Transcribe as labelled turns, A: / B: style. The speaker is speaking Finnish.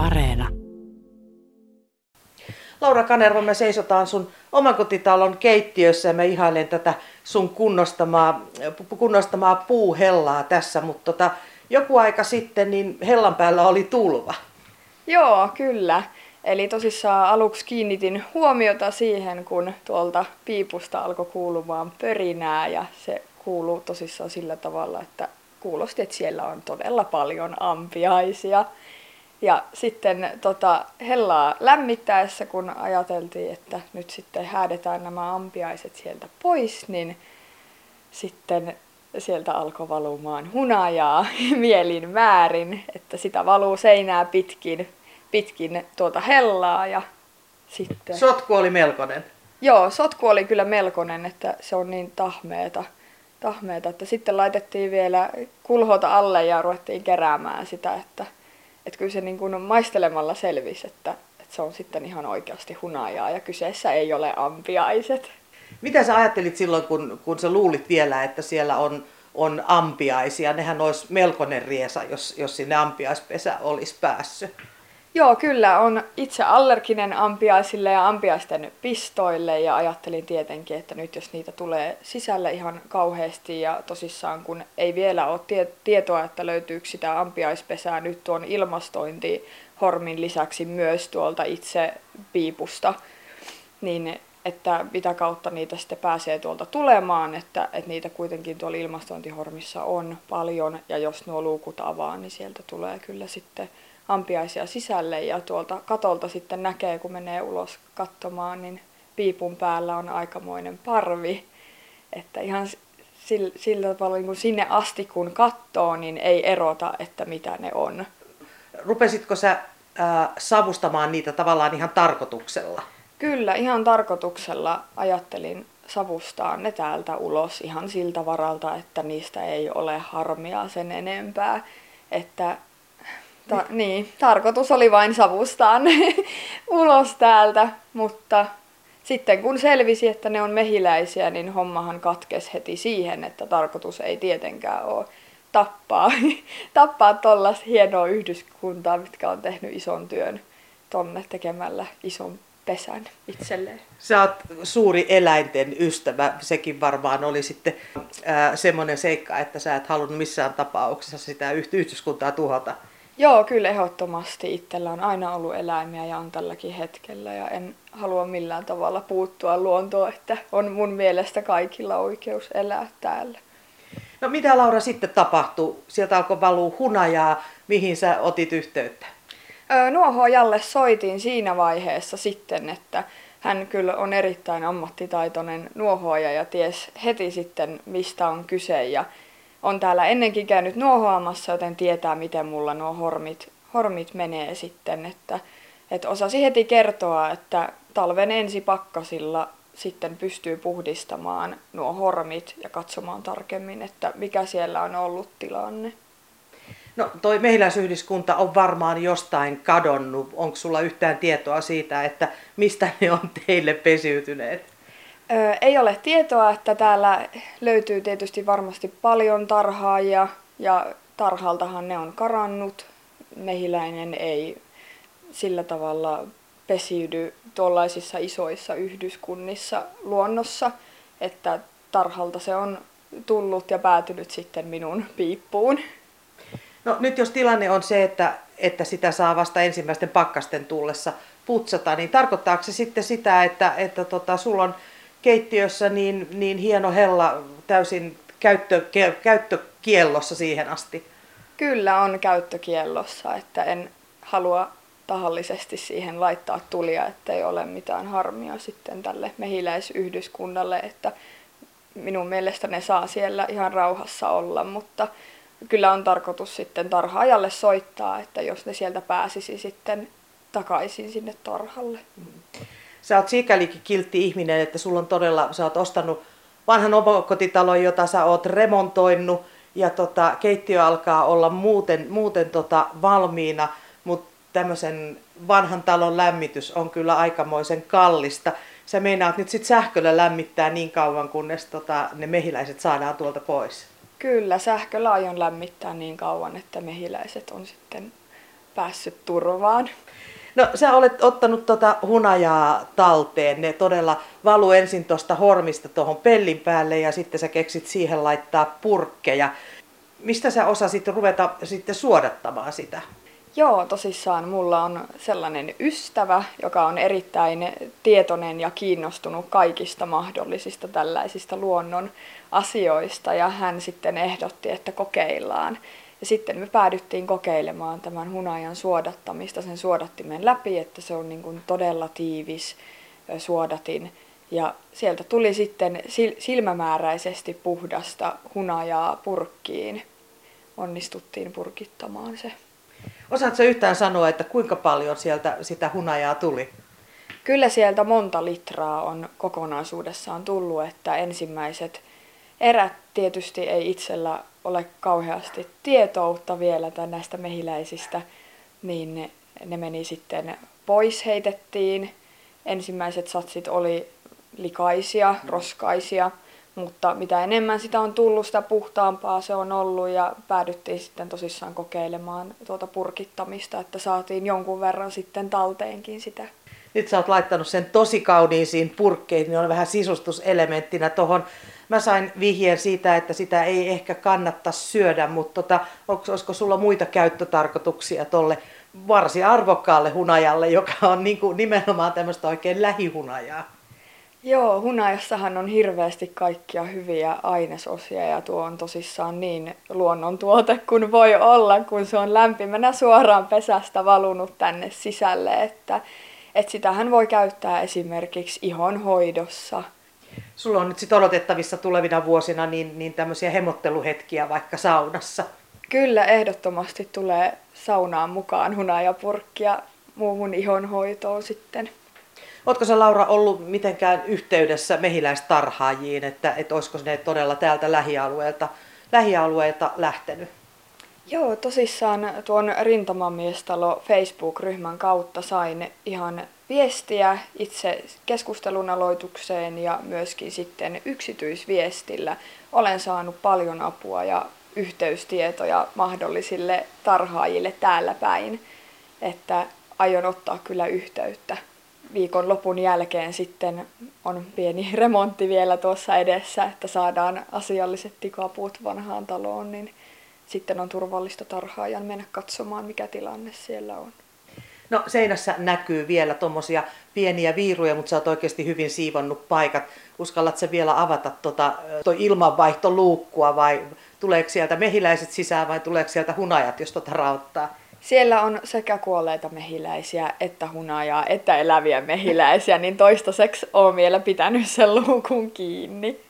A: Areena.
B: Laura Kanerva, me seisotaan sun omakotitalon keittiössä ja mä ihailen tätä sun kunnostamaa, kunnostamaa puuhellaa tässä, mutta tota, joku aika sitten niin hellan päällä oli tulva.
C: Joo, kyllä. Eli tosissaan aluksi kiinnitin huomiota siihen, kun tuolta piipusta alkoi kuulumaan pörinää ja se kuuluu tosissaan sillä tavalla, että kuulosti, että siellä on todella paljon ampiaisia. Ja sitten tota, hellaa lämmittäessä, kun ajateltiin, että nyt sitten häädetään nämä ampiaiset sieltä pois, niin sitten sieltä alkoi valumaan hunajaa mielin määrin, että sitä valuu seinää pitkin, pitkin tuota hellaa ja sitten...
B: Sotku oli melkoinen.
C: Joo, sotku oli kyllä melkoinen, että se on niin tahmeeta, tahmeeta että sitten laitettiin vielä kulhota alle ja ruvettiin keräämään sitä, että, että kyllä se niin kuin maistelemalla selvisi, että, että se on sitten ihan oikeasti hunajaa ja kyseessä ei ole ampiaiset.
B: Mitä sä ajattelit silloin, kun, kun sä luulit vielä, että siellä on, on ampiaisia? Nehän olisi melkoinen riesa, jos, jos sinne ampiaispesä olisi päässyt.
C: Joo, kyllä. On itse allerginen ampiaisille ja ampiaisten pistoille ja ajattelin tietenkin, että nyt jos niitä tulee sisälle ihan kauheasti ja tosissaan kun ei vielä ole tie- tietoa, että löytyykö sitä ampiaispesää nyt tuon ilmastointihormin lisäksi myös tuolta itse piipusta, niin että mitä kautta niitä sitten pääsee tuolta tulemaan, että, että niitä kuitenkin tuolla ilmastointihormissa on paljon ja jos nuo luukut avaa, niin sieltä tulee kyllä sitten ampiaisia sisälle ja tuolta katolta sitten näkee, kun menee ulos katsomaan, niin piipun päällä on aikamoinen parvi. Että ihan sillä, sillä tavalla niin kuin sinne asti kun katsoo, niin ei erota, että mitä ne on.
B: Rupesitko sä äh, savustamaan niitä tavallaan ihan tarkoituksella?
C: Kyllä, ihan tarkoituksella ajattelin savustaa ne täältä ulos ihan siltä varalta, että niistä ei ole harmia sen enempää. Että ta, niin, tarkoitus oli vain savustaa ne ulos täältä, mutta sitten kun selvisi, että ne on mehiläisiä, niin hommahan katkes heti siihen, että tarkoitus ei tietenkään ole tappaa, tappaa tuollaista hienoa yhdyskuntaa, mitkä on tehnyt ison työn tonne tekemällä ison pesän itselleen.
B: Sä oot suuri eläinten ystävä, sekin varmaan oli sitten äh, semmoinen seikka, että sä et halunnut missään tapauksessa sitä yhteiskuntaa tuhota.
C: Joo, kyllä ehdottomasti. Itsellä on aina ollut eläimiä ja on tälläkin hetkellä ja en halua millään tavalla puuttua luontoon, että on mun mielestä kaikilla oikeus elää täällä.
B: No mitä Laura sitten tapahtui? Sieltä alkoi valua hunajaa, mihin sä otit yhteyttä?
C: Nuohojalle soitin siinä vaiheessa sitten, että hän kyllä on erittäin ammattitaitoinen nuohoaja ja ties heti sitten mistä on kyse ja on täällä ennenkin käynyt nuohoamassa, joten tietää miten mulla nuo hormit, hormit menee sitten, että, että osasi heti kertoa, että talven ensi pakkasilla sitten pystyy puhdistamaan nuo hormit ja katsomaan tarkemmin, että mikä siellä on ollut tilanne.
B: No toi mehiläisyhdyskunta on varmaan jostain kadonnut. Onko sulla yhtään tietoa siitä, että mistä ne on teille pesiytyneet?
C: Ei ole tietoa, että täällä löytyy tietysti varmasti paljon tarhaajia ja tarhaltahan ne on karannut. Mehiläinen ei sillä tavalla pesiydy tuollaisissa isoissa yhdyskunnissa luonnossa, että tarhalta se on tullut ja päätynyt sitten minun piippuun.
B: No nyt jos tilanne on se, että, että sitä saa vasta ensimmäisten pakkasten tullessa putsata, niin tarkoittaako se sitten sitä, että, että tota, sulla on keittiössä niin, niin hieno hella täysin käyttö, käyttökiellossa siihen asti?
C: Kyllä on käyttökiellossa, että en halua tahallisesti siihen laittaa tulia, ettei ole mitään harmia sitten tälle mehiläisyhdyskunnalle, että minun mielestä ne saa siellä ihan rauhassa olla, mutta kyllä on tarkoitus sitten tarhaajalle soittaa, että jos ne sieltä pääsisi sitten takaisin sinne tarhalle.
B: Sä oot sikälikin kiltti ihminen, että sulla on todella, sä oot ostanut vanhan omakotitalon, jota sä oot remontoinut ja tota, keittiö alkaa olla muuten, muuten tota, valmiina, mutta tämmöisen vanhan talon lämmitys on kyllä aikamoisen kallista. Sä meinaat nyt sitten sähköllä lämmittää niin kauan, kunnes tota, ne mehiläiset saadaan tuolta pois.
C: Kyllä, sähköllä aion lämmittää niin kauan, että mehiläiset on sitten päässyt turvaan.
B: No sä olet ottanut tota hunajaa talteen. Ne todella valu ensin tuosta hormista tuohon pellin päälle ja sitten sä keksit siihen laittaa purkkeja. Mistä sä osasit ruveta sitten suodattamaan sitä?
C: Joo, tosissaan mulla on sellainen ystävä, joka on erittäin tietoinen ja kiinnostunut kaikista mahdollisista tällaisista luonnon asioista ja hän sitten ehdotti, että kokeillaan. Ja sitten me päädyttiin kokeilemaan tämän hunajan suodattamista sen suodattimen läpi, että se on niin kuin todella tiivis suodatin. Ja sieltä tuli sitten silmämääräisesti puhdasta hunajaa purkkiin. Onnistuttiin purkittamaan se.
B: Osaatko yhtään sanoa, että kuinka paljon sieltä sitä hunajaa tuli?
C: Kyllä sieltä monta litraa on kokonaisuudessaan tullut, että ensimmäiset erät tietysti ei itsellä ole kauheasti tietoutta vielä näistä mehiläisistä, niin ne, ne meni sitten pois, heitettiin. Ensimmäiset satsit oli likaisia, roskaisia, mutta mitä enemmän sitä on tullut, sitä puhtaampaa se on ollut ja päädyttiin sitten tosissaan kokeilemaan tuota purkittamista, että saatiin jonkun verran sitten talteenkin sitä.
B: Nyt sä oot laittanut sen tosi kauniisiin purkkeihin, niin on vähän sisustuselementtinä tuohon. Mä sain vihjeen siitä, että sitä ei ehkä kannata syödä, mutta tota, olisiko sulla muita käyttötarkoituksia tolle varsin arvokkaalle hunajalle, joka on niin kuin nimenomaan tämmöistä oikein lähihunajaa?
C: Joo, hunajassahan on hirveästi kaikkia hyviä ainesosia ja tuo on tosissaan niin luonnontuote kuin voi olla, kun se on lämpimänä suoraan pesästä valunut tänne sisälle, että, että sitähän voi käyttää esimerkiksi ihonhoidossa.
B: Sulla on nyt sitten odotettavissa tulevina vuosina niin, niin tämmöisiä hemotteluhetkiä vaikka saunassa.
C: Kyllä, ehdottomasti tulee saunaan mukaan hunajapurkkia muuhun ihonhoitoon sitten.
B: Oletko sä Laura ollut mitenkään yhteydessä mehiläistarhaajiin, että, että olisiko ne todella täältä lähialueelta, lähialueelta lähtenyt?
C: Joo, tosissaan tuon Rintamamiestalo Facebook-ryhmän kautta sain ihan viestiä itse keskustelun aloitukseen ja myöskin sitten yksityisviestillä. Olen saanut paljon apua ja yhteystietoja mahdollisille tarhaajille täällä päin, että aion ottaa kyllä yhteyttä viikon lopun jälkeen sitten on pieni remontti vielä tuossa edessä, että saadaan asialliset tikapuut vanhaan taloon, niin sitten on turvallista tarhaajan mennä katsomaan, mikä tilanne siellä on.
B: No seinässä näkyy vielä tuommoisia pieniä viiruja, mutta sä oot oikeasti hyvin siivonnut paikat. Uskallat sä vielä avata tota, toi ilmanvaihtoluukkua vai tuleeko sieltä mehiläiset sisään vai tuleeko sieltä hunajat, jos tota raottaa?
C: Siellä on sekä kuolleita mehiläisiä, että hunajaa, että eläviä mehiläisiä, niin toistaiseksi olen vielä pitänyt sen luukun kiinni.